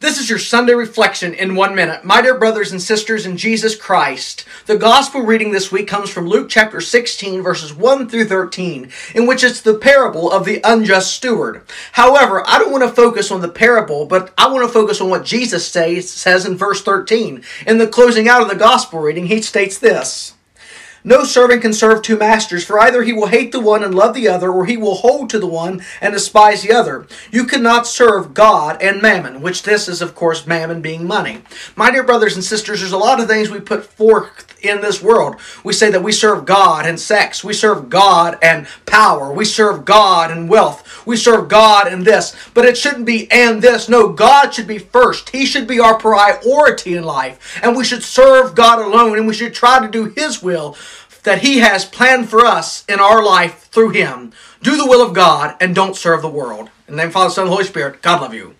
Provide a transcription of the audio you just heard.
This is your Sunday reflection in one minute. My dear brothers and sisters in Jesus Christ, the gospel reading this week comes from Luke chapter 16, verses 1 through 13, in which it's the parable of the unjust steward. However, I don't want to focus on the parable, but I want to focus on what Jesus says, says in verse 13. In the closing out of the gospel reading, he states this. No servant can serve two masters, for either he will hate the one and love the other, or he will hold to the one and despise the other. You cannot serve God and mammon, which this is, of course, mammon being money. My dear brothers and sisters, there's a lot of things we put forth in this world. We say that we serve God and sex, we serve God and power, we serve God and wealth, we serve God and this, but it shouldn't be and this. No, God should be first. He should be our priority in life, and we should serve God alone, and we should try to do His will that He has planned for us in our life through Him. Do the will of God and don't serve the world. In the name of Father, Son, and Holy Spirit, God love you.